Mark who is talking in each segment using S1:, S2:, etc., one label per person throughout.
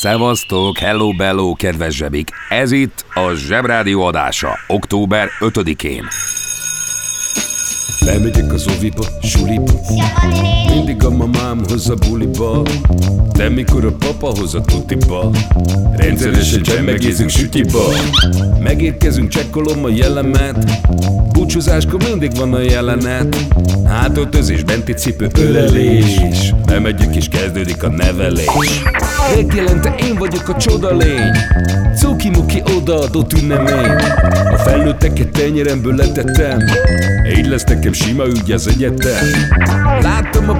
S1: Szevasztok, hello bello, kedves zsebik! Ez itt a Zsebrádió adása, október 5-én.
S2: Lemegyek az oviba, suliba. Mindig a mamám hoz a buliba. De mikor a papa hoz a tutiba Rendszeresen csemmegézünk sütiba. Megérkezünk, csekkolom a jellemet. Búcsúzáskor mindig van a jelenet. Hátöltözés, benti cipő, ölelés. Bemegyek és kezdődik a nevelés. Megjelente én vagyok a csoda lény. Cuki-muki odaadott ünnemény. A felnőtteket tenyeremből letettem Így lesz nekem sima ügy az egyetem. Láttam a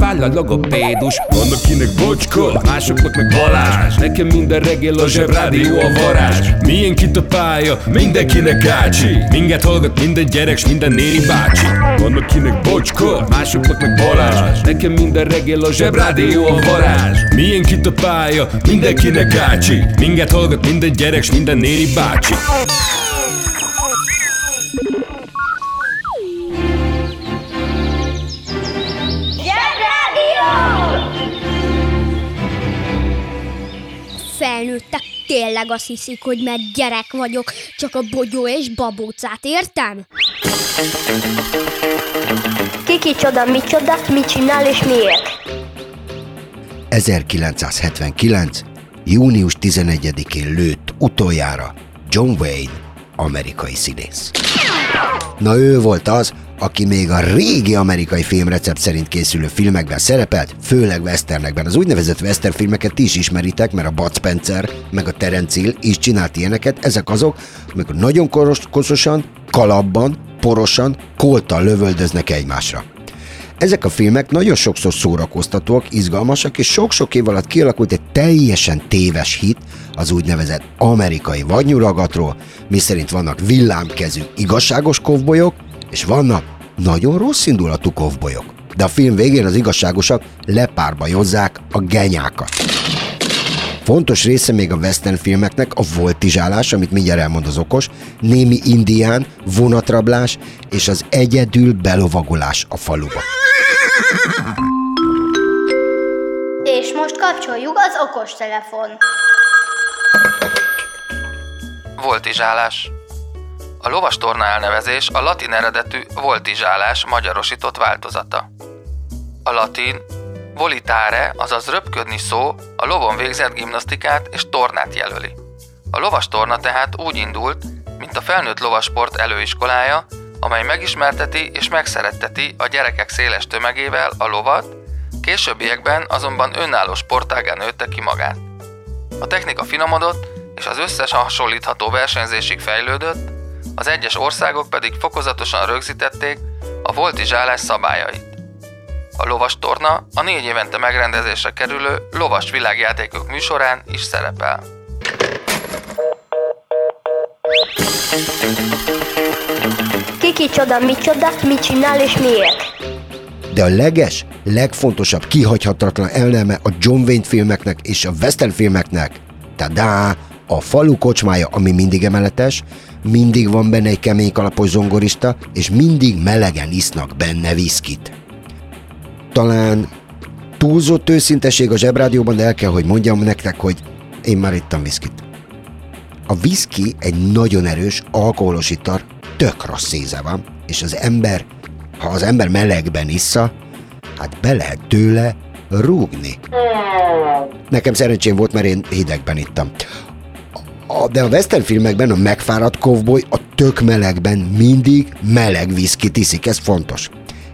S2: váll a logopédus. Van akinek bocska, másoknak meg Balázs. Nekem minden reggel a zsebrádió a varázs. Milyen kit a pálya, mindenkinek ácsi. Minket hallgat minden gyerek, s minden néri bácsi. Van akinek bocska, másoknak meg Balázs. Nekem minden reggel a zsebrádió a varázs. Milyen kit a pálya, mindenkinek ácsi. Minket hallgat minden gyerek, s minden néri bácsi
S3: Felnőttek tényleg azt hiszik, hogy mert gyerek vagyok, csak a bogyó és babócát értem?
S4: Kiki csoda, micsoda, mit csinál és miért?
S5: 1979. június 11-én lőtt utoljára John Wayne, amerikai színész. Na ő volt az, aki még a régi amerikai filmrecept szerint készülő filmekben szerepelt, főleg westernekben. Az úgynevezett western filmeket ti is ismeritek, mert a Bud Spencer meg a Terence Hill is csinált ilyeneket. Ezek azok, amikor nagyon koros, koszosan, kalapban, porosan, koltal lövöldöznek egymásra. Ezek a filmek nagyon sokszor szórakoztatóak, izgalmasak, és sok-sok év alatt kialakult egy teljesen téves hit az úgynevezett amerikai vadnyuragatról, miszerint vannak villámkezű igazságos kovbolyok, és vannak nagyon rossz indulatú kovbolyok. De a film végén az igazságosak lepárbajozzák a genyákat. Fontos része még a western filmeknek a voltizsálás, amit mindjárt elmond az okos, némi indián, vonatrablás és az egyedül belovagolás a faluba.
S4: És most kapcsoljuk az okos telefon.
S6: Voltizsálás. A lovastorna elnevezés a latin eredetű voltizsálás magyarosított változata. A latin volitare, azaz röpködni szó a lovon végzett gimnasztikát és tornát jelöli. A lovastorna tehát úgy indult, mint a felnőtt lovasport előiskolája, amely megismerteti és megszeretteti a gyerekek széles tömegével a lovat, későbbiekben azonban önálló sportágán nőtte ki magát. A technika finomodott, és az összes hasonlítható versenyzésig fejlődött, az egyes országok pedig fokozatosan rögzítették a voltizsálás szabályait. A lovas torna a négy évente megrendezésre kerülő lovas világjátékok műsorán is szerepel.
S4: Kiki csoda, micsoda, mit csinál és miért?
S5: De a leges, legfontosabb, kihagyhatatlan eleme a John Wayne filmeknek és a western filmeknek, tadá, a falu kocsmája, ami mindig emeletes, mindig van benne egy kemény kalapos zongorista, és mindig melegen isznak benne viszkit. Talán túlzott őszinteség a zsebrádióban, de el kell, hogy mondjam nektek, hogy én már ittam viszkit. A viszki egy nagyon erős, alkoholos ital, tök rossz íze van, és az ember, ha az ember melegben issza, hát be lehet tőle rúgni. Nekem szerencsém volt, mert én hidegben ittam. A, de a western filmekben a megfáradt kovboly a tök melegben mindig meleg viszkit iszik, ez fontos.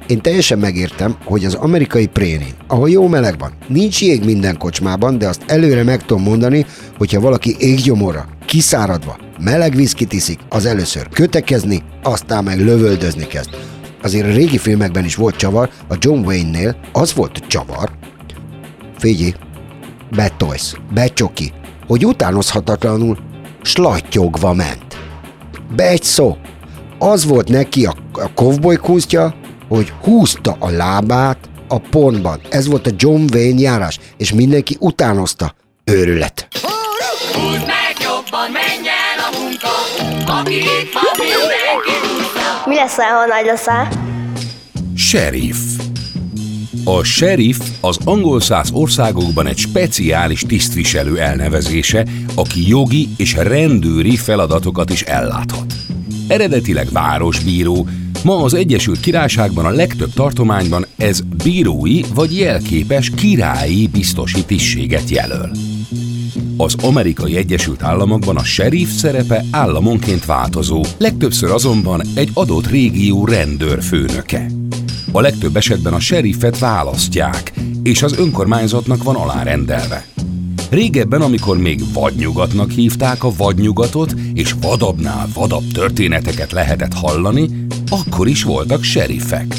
S5: Én teljesen megértem, hogy az amerikai prénin, ahol jó meleg van, nincs jég minden kocsmában, de azt előre meg tudom mondani, hogyha valaki éggyomorra, kiszáradva, meleg viszkit iszik, az először kötekezni, aztán meg lövöldözni kezd. Azért a régi filmekben is volt csavar, a John Wayne-nél az volt csavar. Figyelj, betolsz, becsoki, hogy utánozhatatlanul slattyogva ment. Be egy szó. Az volt neki a, a kovboly kunstja, hogy húzta a lábát a pontban. Ez volt a John Wayne járás, és mindenki utánozta. Őrület.
S7: Húzd meg jobban, menj el a munka, aki itt van, mindenki
S4: Mi leszel, ha nagy leszel?
S2: Sheriff. A sheriff az angol száz országokban egy speciális tisztviselő elnevezése, aki jogi és rendőri feladatokat is elláthat. Eredetileg városbíró, ma az Egyesült Királyságban a legtöbb tartományban ez bírói vagy jelképes királyi biztosi tisztséget jelöl. Az amerikai Egyesült Államokban a sheriff szerepe államonként változó, legtöbbször azonban egy adott régió rendőrfőnöke. A legtöbb esetben a sheriffet választják, és az önkormányzatnak van alárendelve. Régebben, amikor még vadnyugatnak hívták a vadnyugatot, és vadabbnál vadabb történeteket lehetett hallani, akkor is voltak sheriffek.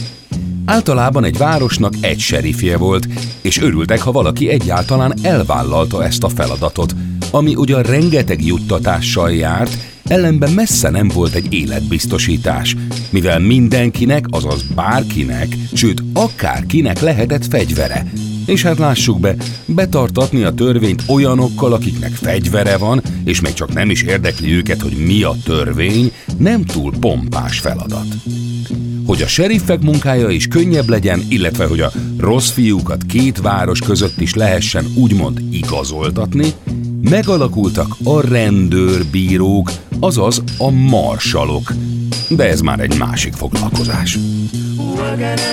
S2: Általában egy városnak egy serifje volt, és örültek, ha valaki egyáltalán elvállalta ezt a feladatot, ami ugyan rengeteg juttatással járt, ellenben messze nem volt egy életbiztosítás, mivel mindenkinek, azaz bárkinek, sőt akárkinek lehetett fegyvere. És hát lássuk be, betartatni a törvényt olyanokkal, akiknek fegyvere van, és még csak nem is érdekli őket, hogy mi a törvény, nem túl pompás feladat. Hogy a seriffek munkája is könnyebb legyen, illetve hogy a rossz fiúkat két város között is lehessen úgymond igazoltatni, megalakultak a rendőrbírók, azaz a marsalok. De ez már egy másik foglalkozás.
S7: Working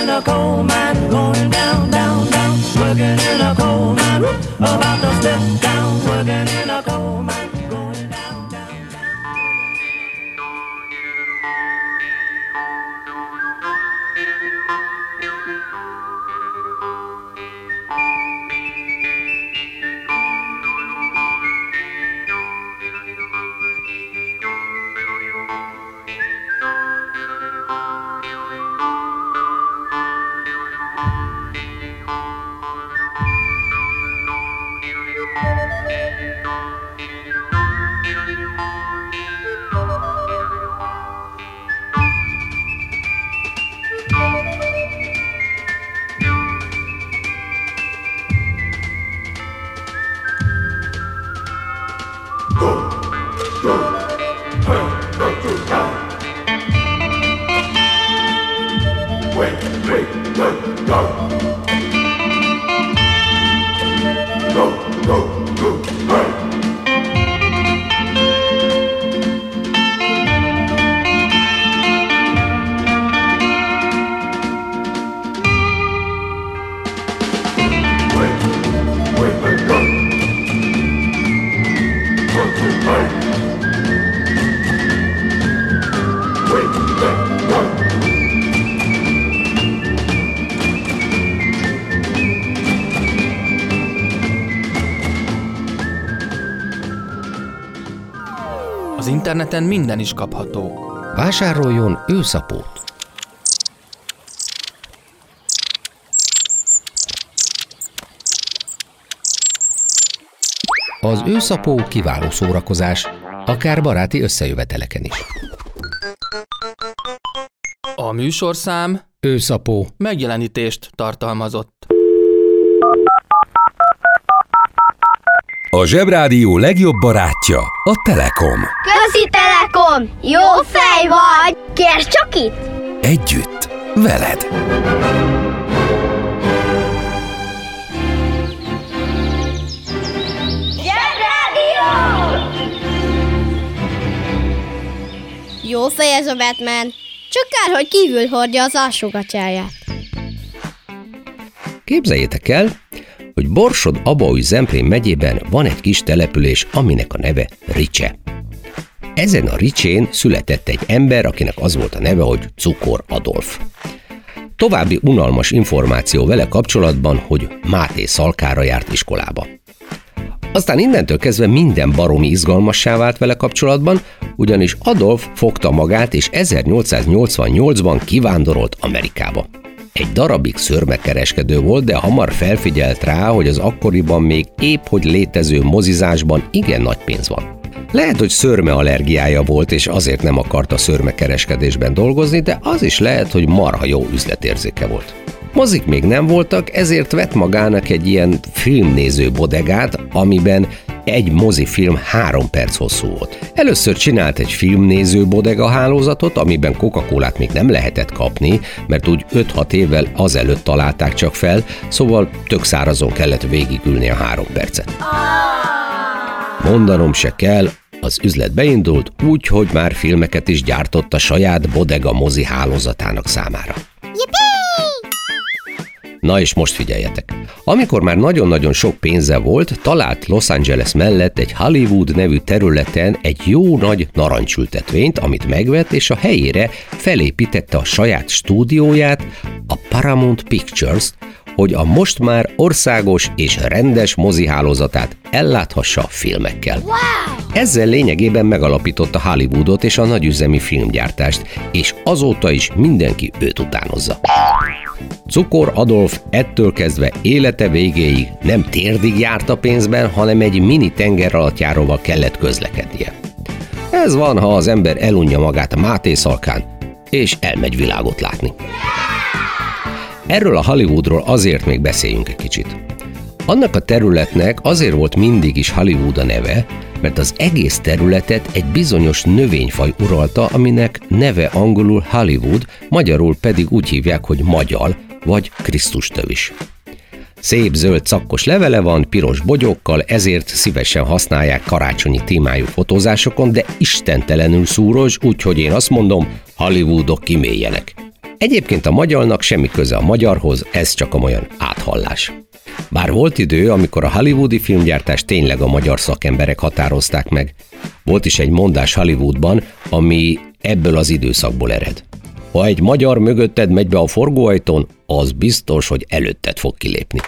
S6: interneten minden is kapható.
S8: Vásároljon őszapót. Az őszapó kiváló szórakozás, akár baráti összejöveteleken is.
S6: A műsorszám
S8: Őszapó.
S6: megjelenítést tartalmazott.
S2: A Zsebrádió legjobb barátja a Telekom.
S9: Közi Telekom! Jó fej vagy! Kérd csak itt!
S2: Együtt, veled.
S3: Jó fej ez a Batman. Csak kár, hogy kívül hordja az alsógatyáját.
S8: Képzeljétek el, Borsod Abaúj Zemplén megyében van egy kis település, aminek a neve Ricse. Ezen a ricsén született egy ember, akinek az volt a neve, hogy Cukor Adolf. További unalmas információ vele kapcsolatban, hogy Máté Szalkára járt iskolába. Aztán innentől kezdve minden baromi izgalmassá vált vele kapcsolatban, ugyanis Adolf fogta magát és 1888-ban kivándorolt Amerikába. Egy darabig szörmekereskedő volt, de hamar felfigyelt rá, hogy az akkoriban még épp hogy létező mozizásban igen nagy pénz van. Lehet, hogy szörme allergiája volt, és azért nem akarta szörmekereskedésben dolgozni, de az is lehet, hogy marha jó üzletérzéke volt. Mozik még nem voltak, ezért vett magának egy ilyen filmnéző bodegát, amiben egy mozifilm három perc hosszú volt. Először csinált egy filmnéző bodega hálózatot, amiben coca még nem lehetett kapni, mert úgy 5-6 évvel azelőtt találták csak fel, szóval tök szárazon kellett végigülni a három percet. Mondanom se kell, az üzlet beindult úgy, hogy már filmeket is gyártott a saját bodega mozi hálózatának számára. Na és most figyeljetek! Amikor már nagyon-nagyon sok pénze volt, talált Los Angeles mellett egy Hollywood nevű területen egy jó nagy narancsültetvényt, amit megvett, és a helyére felépítette a saját stúdióját, a Paramount Pictures-t, hogy a most már országos és rendes mozihálózatát elláthassa a filmekkel. Ezzel lényegében megalapította Hollywoodot és a nagyüzemi filmgyártást, és azóta is mindenki őt utánozza. Cukor Adolf ettől kezdve élete végéig nem térdig járt a pénzben, hanem egy mini tengeralattjáróval kellett közlekednie. Ez van, ha az ember elunja magát a Máté szalkán, és elmegy világot látni. Erről a Hollywoodról azért még beszéljünk egy kicsit. Annak a területnek azért volt mindig is Hollywood a neve, mert az egész területet egy bizonyos növényfaj uralta, aminek neve angolul Hollywood, magyarul pedig úgy hívják, hogy magyar, vagy Krisztus tövis. Szép zöld szakkos levele van, piros bogyókkal, ezért szívesen használják karácsonyi témájú fotózásokon, de istentelenül szúros, úgyhogy én azt mondom, Hollywoodok kiméljenek. Egyébként a magyarnak semmi köze a magyarhoz, ez csak a olyan áthallás. Bár volt idő, amikor a hollywoodi filmgyártást tényleg a magyar szakemberek határozták meg. Volt is egy mondás Hollywoodban, ami ebből az időszakból ered. Ha egy magyar mögötted megy be a forgóajtón, az biztos, hogy előtted fog kilépni.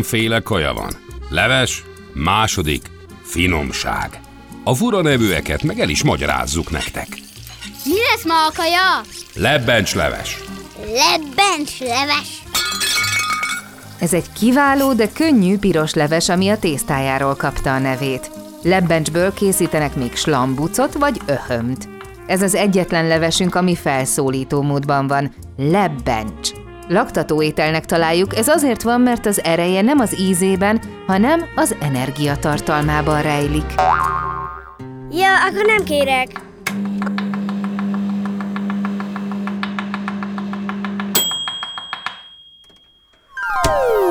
S2: Háromféle kaja van. Leves, Második, finomság. A fura nevűeket meg el is magyarázzuk nektek.
S3: Mi lesz ma a kaja?
S2: Lebbencs leves.
S3: Lebbencs leves.
S10: Ez egy kiváló, de könnyű piros leves, ami a tésztájáról kapta a nevét. Lebbencsből készítenek még slambucot vagy öhömt. Ez az egyetlen levesünk, ami felszólító módban van. Lebbencs. Laktató ételnek találjuk, ez azért van, mert az ereje nem az ízében, hanem az energiatartalmában rejlik.
S4: Ja, akkor nem kérek.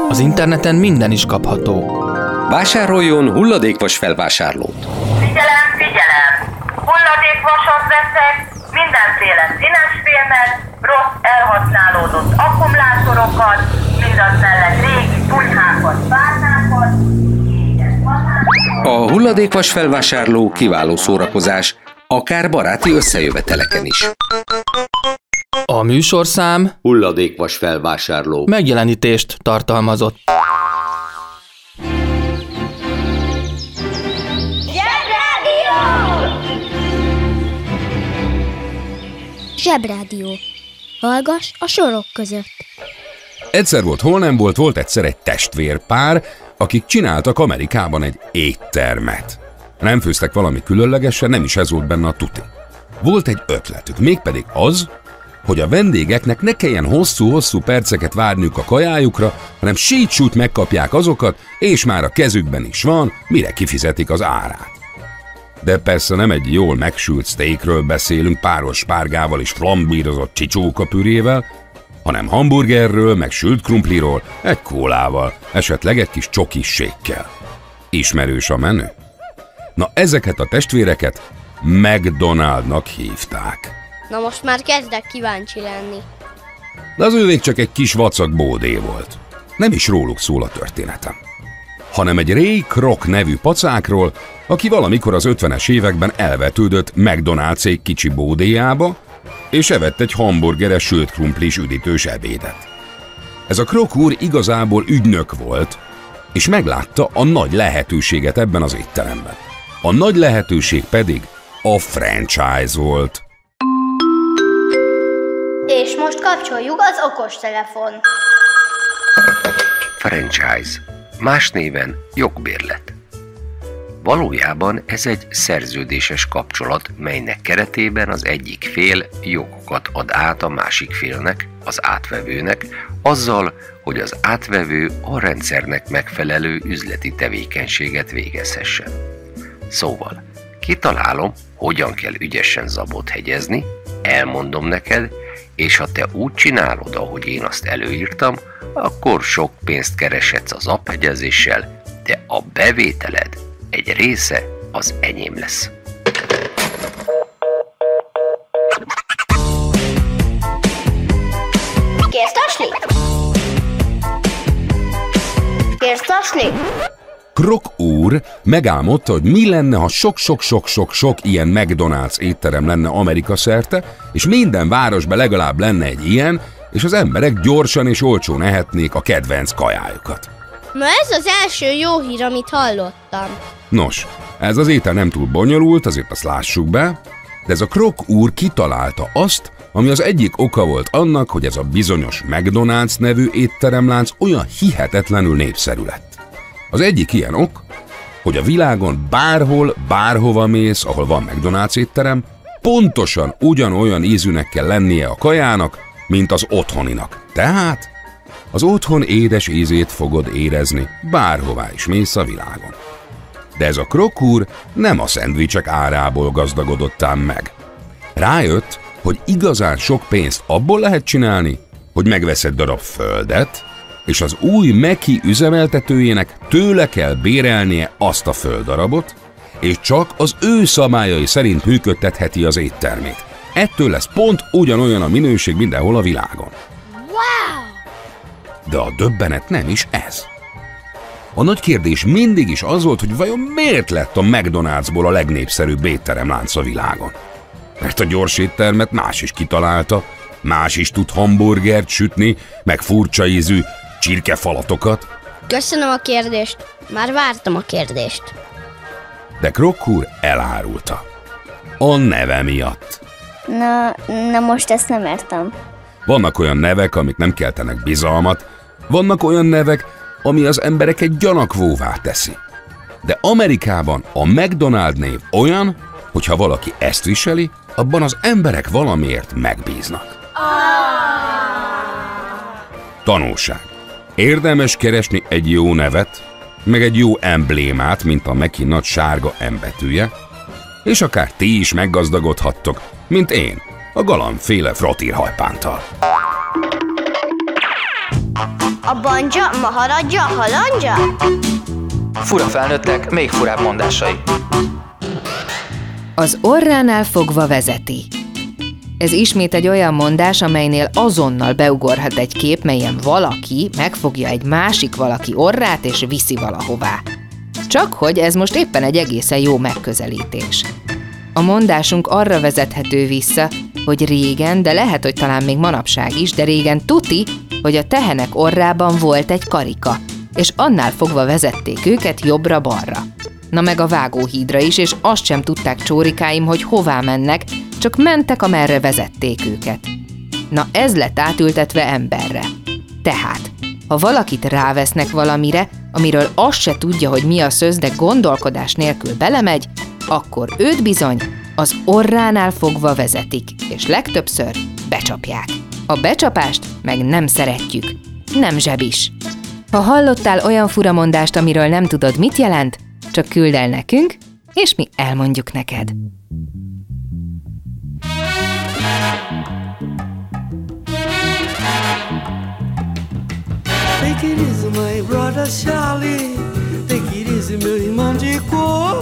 S6: Az interneten minden is kapható.
S8: Vásároljon hulladékvas felvásárlót.
S11: Figyelem, figyelem! Hulladékvasat veszek, mindenféle színes filmet, rossz elhasználódott akkumulátorokat, mindaz mellett régi pulyhákat, párnákat,
S8: A hulladékvas felvásárló kiváló szórakozás, akár baráti összejöveteleken is.
S6: A műsorszám
S8: Hulladékvas felvásárló.
S6: megjelenítést tartalmazott.
S3: Zsebrádió. Hallgass a sorok között.
S2: Egyszer volt, hol nem volt, volt egyszer egy testvérpár, akik csináltak Amerikában egy éttermet. Nem főztek valami különlegesen, nem is ez volt benne a tuti. Volt egy ötletük, mégpedig az, hogy a vendégeknek ne kelljen hosszú-hosszú perceket várniuk a kajájukra, hanem sítsút megkapják azokat, és már a kezükben is van, mire kifizetik az árát. De persze nem egy jól megsült steakről beszélünk páros spárgával és flambírozott csicsókapürével, hanem hamburgerről, meg sült krumpliról, egy kólával, esetleg egy kis csokissékkel. Ismerős a menü? Na ezeket a testvéreket McDonaldnak hívták.
S9: Na most már kezdek kíváncsi lenni.
S2: De az ővék csak egy kis vacak bódé volt. Nem is róluk szól a történetem. Hanem egy Ray Kroc nevű pacákról, aki valamikor az 50-es években elvetődött McDonald's kicsi bódéjába, és evett egy hamburgeres sült krumplis üdítős ebédet. Ez a Krok úr igazából ügynök volt, és meglátta a nagy lehetőséget ebben az étteremben. A nagy lehetőség pedig a franchise volt.
S9: És most kapcsoljuk az okostelefon.
S8: Franchise. Más néven jogbérlet. Valójában ez egy szerződéses kapcsolat, melynek keretében az egyik fél jogokat ad át a másik félnek, az átvevőnek, azzal, hogy az átvevő a rendszernek megfelelő üzleti tevékenységet végezhessen. Szóval, kitalálom, hogyan kell ügyesen zabot hegyezni, elmondom neked, és ha te úgy csinálod, ahogy én azt előírtam, akkor sok pénzt kereshetsz az aphegyezéssel, de a bevételed egy része az enyém lesz.
S9: Kérsz tasni? Kérsz tasni?
S2: Krok úr megálmodta, hogy mi lenne, ha sok-sok-sok-sok-sok ilyen McDonald's étterem lenne Amerika szerte, és minden városban legalább lenne egy ilyen, és az emberek gyorsan és olcsón ehetnék a kedvenc kajájukat.
S3: Na ez az első jó hír, amit hallottam.
S2: Nos, ez az étel nem túl bonyolult, azért azt lássuk be, de ez a Krok úr kitalálta azt, ami az egyik oka volt annak, hogy ez a bizonyos McDonald's nevű étteremlánc olyan hihetetlenül népszerű lett. Az egyik ilyen ok, hogy a világon bárhol, bárhova mész, ahol van McDonald's étterem, pontosan ugyanolyan ízűnek kell lennie a kajának, mint az otthoninak. Tehát az otthon édes ízét fogod érezni, bárhová is mész a világon. De ez a krokúr nem a szendvicsek árából gazdagodott ám meg. Rájött, hogy igazán sok pénzt abból lehet csinálni, hogy megveszed darab földet, és az új Meki üzemeltetőjének tőle kell bérelnie azt a földdarabot, és csak az ő szabályai szerint működtetheti az éttermét. Ettől lesz pont ugyanolyan a minőség mindenhol a világon.
S3: Wow!
S2: De a döbbenet nem is ez. A nagy kérdés mindig is az volt, hogy vajon miért lett a McDonald'sból a legnépszerűbb étteremlánc a világon. Mert a gyors éttermet más is kitalálta, más is tud hamburgert sütni, meg furcsa ízű csirkefalatokat,
S3: Köszönöm a kérdést. Már vártam a kérdést.
S2: De Krokkúr elárulta. A neve miatt.
S9: Na, na most ezt nem értem.
S2: Vannak olyan nevek, amik nem keltenek bizalmat, vannak olyan nevek, ami az embereket gyanakvóvá teszi. De Amerikában a McDonald név olyan, hogyha valaki ezt viseli, abban az emberek valamiért megbíznak. Tanulság. Érdemes keresni egy jó nevet, meg egy jó emblémát, mint a Meki nagy sárga embetűje, és akár ti is meggazdagodhattok, mint én, a galambféle fratírhajpántal.
S9: A banja, maharadja, halandja?
S6: Fura felnőttek, még furább mondásai.
S10: Az orránál fogva vezeti. Ez ismét egy olyan mondás, amelynél azonnal beugorhat egy kép, melyen valaki megfogja egy másik valaki orrát és viszi valahová. Csak hogy ez most éppen egy egészen jó megközelítés. A mondásunk arra vezethető vissza, hogy régen, de lehet, hogy talán még manapság is, de régen tuti, hogy a tehenek orrában volt egy karika, és annál fogva vezették őket jobbra-balra. Na meg a vágóhídra is, és azt sem tudták csórikáim, hogy hová mennek, csak mentek, amerre vezették őket. Na ez lett átültetve emberre. Tehát, ha valakit rávesznek valamire, amiről azt se tudja, hogy mi a szöz, de gondolkodás nélkül belemegy, akkor őt bizony az orránál fogva vezetik, és legtöbbször becsapják. A becsapást meg nem szeretjük. Nem zsebis. Ha hallottál olyan furamondást, amiről nem tudod, mit jelent, csak küld el nekünk, és mi elmondjuk neked.
S7: Take it easy, my brother Charlie. Take it easy, meu irmão de cor.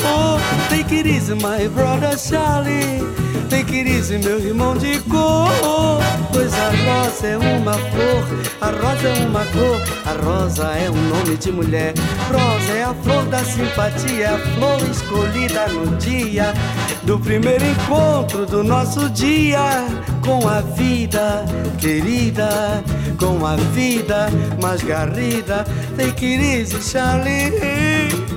S7: Take it easy, my brother Charlie. Take it easy, meu irmão de cor. Pois a rosa é uma flor, a rosa é uma cor, a rosa é um nome de mulher. Rosa é a flor da simpatia, a flor escolhida no dia do primeiro encontro do nosso dia com a vida querida, com a vida mais garrida. Take it easy, Charlie.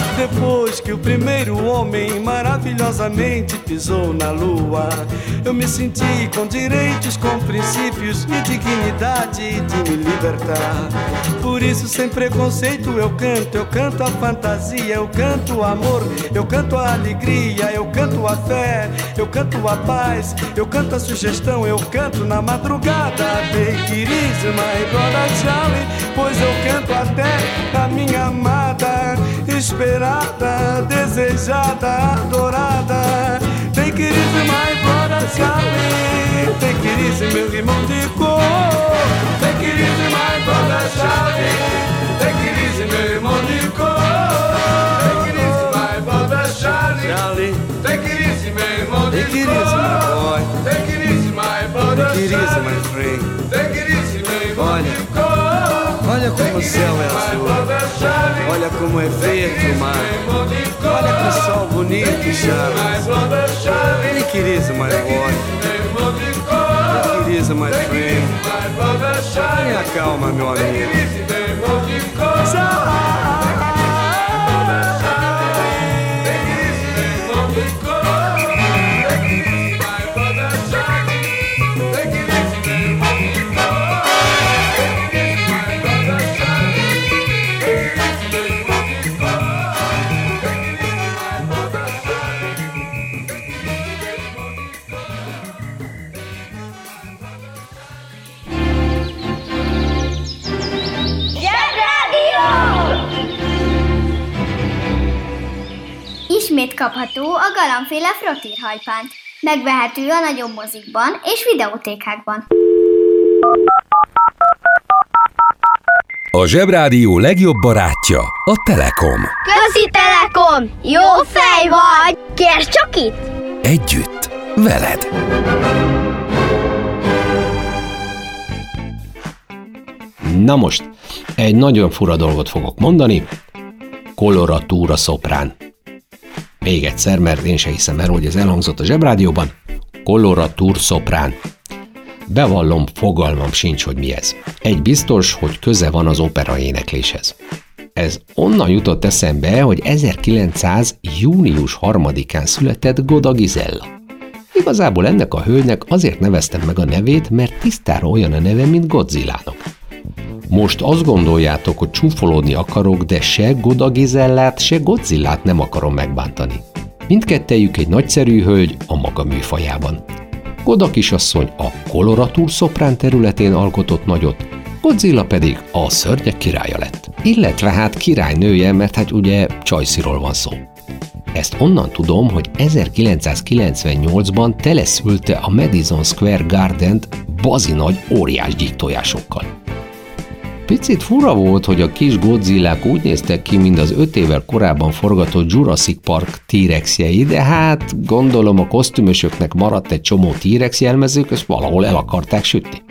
S7: Depois que o primeiro homem maravilhosamente pisou na lua, eu me senti com direitos, com princípios e dignidade de me libertar. Por isso, sem preconceito, eu canto, eu canto a fantasia, eu canto o amor, eu canto a alegria, eu canto a fé, eu canto a paz, eu canto a sugestão, eu canto na madrugada. Take it easy, my brother pois eu canto até a minha amada, esperada, desejada, adorada. Take it easy, my brother Charlie, take it easy, meu irmão de cor. Take it easy, my brother Charlie, take it easy, meu irmão de cor. Take it easy, my brother Charlie, Charlie. Take it easy, meu irmão de
S12: Take it easy, my boy.
S7: Take it easy, my brother
S12: Take it easy, my friend.
S7: Take it easy, meu irmão de cor.
S12: olha como o céu é azul. Olha como é verde o mar. Olha que sol bonito. Take it easy, my boy. It easy, my friend. Tenha calma, meu amigo.
S9: Kapható a galambféle frotírhajpánt. Megvehető a nagyobb mozikban és videótékákban.
S2: A Zsebrádió legjobb barátja a Telekom.
S9: Közi Telekom! Jó fej vagy! Kérd csak itt!
S2: Együtt, veled.
S8: Na most, egy nagyon fura dolgot fogok mondani. Koloratúra szoprán. Még egyszer, mert én se hiszem el, hogy ez elhangzott a zsebrádióban. Coloratur soprán. Bevallom, fogalmam sincs, hogy mi ez. Egy biztos, hogy köze van az opera énekléshez. Ez onnan jutott eszembe, hogy 1900. június 3-án született Goda Gizella. Igazából ennek a hölgynek azért neveztem meg a nevét, mert tisztára olyan a neve, mint Godzillának. Most azt gondoljátok, hogy csúfolódni akarok, de se Goda Gizellát, se Godzillát nem akarom megbántani. Mindkettejük egy nagyszerű hölgy a maga műfajában. Goda kisasszony a koloratúr szoprán területén alkotott nagyot, Godzilla pedig a szörnyek királya lett. Illetve hát királynője, mert hát ugye Csajsziról van szó. Ezt onnan tudom, hogy 1998-ban teleszülte a Madison Square Garden-t bazi nagy óriás gyíktojásokkal. Picit fura volt, hogy a kis Godzillák úgy néztek ki, mint az öt évvel korábban forgatott Jurassic Park T-rexjei, de hát gondolom a kosztümösöknek maradt egy csomó T-rex jelmezők, ezt valahol el akarták sütni.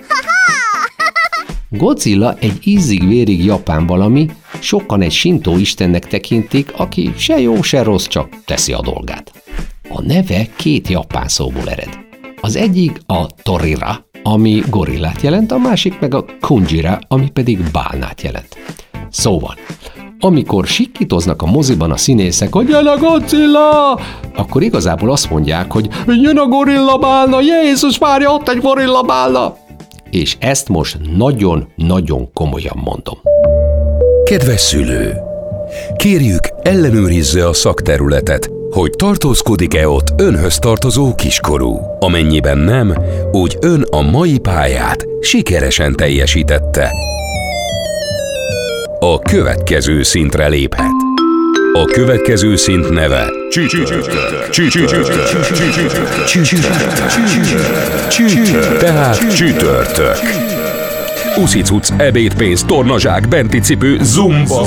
S8: Godzilla egy ízig-vérig japán valami, sokan egy sintó istennek tekintik, aki se jó, se rossz, csak teszi a dolgát. A neve két japán szóból ered. Az egyik a Torira, ami gorillát jelent, a másik meg a Kunjira, ami pedig bálnát jelent. Szóval, amikor sikkítoznak a moziban a színészek, hogy jön a Godzilla, akkor igazából azt mondják, hogy jön a gorilla bálna, Jézus várja, ott egy gorilla bálna. És ezt most nagyon-nagyon komolyan mondom.
S2: Kedves szülő! Kérjük, ellenőrizze a szakterületet, hogy tartózkodik-e ott önhöz tartozó kiskorú. Amennyiben nem, úgy ön a mai pályát sikeresen teljesítette. A következő szintre léphet. A következő szint neve Csütörtök. Tehát csütörtök. Uszicuc, ebédpénz, tornazsák, benti cipő, zumba.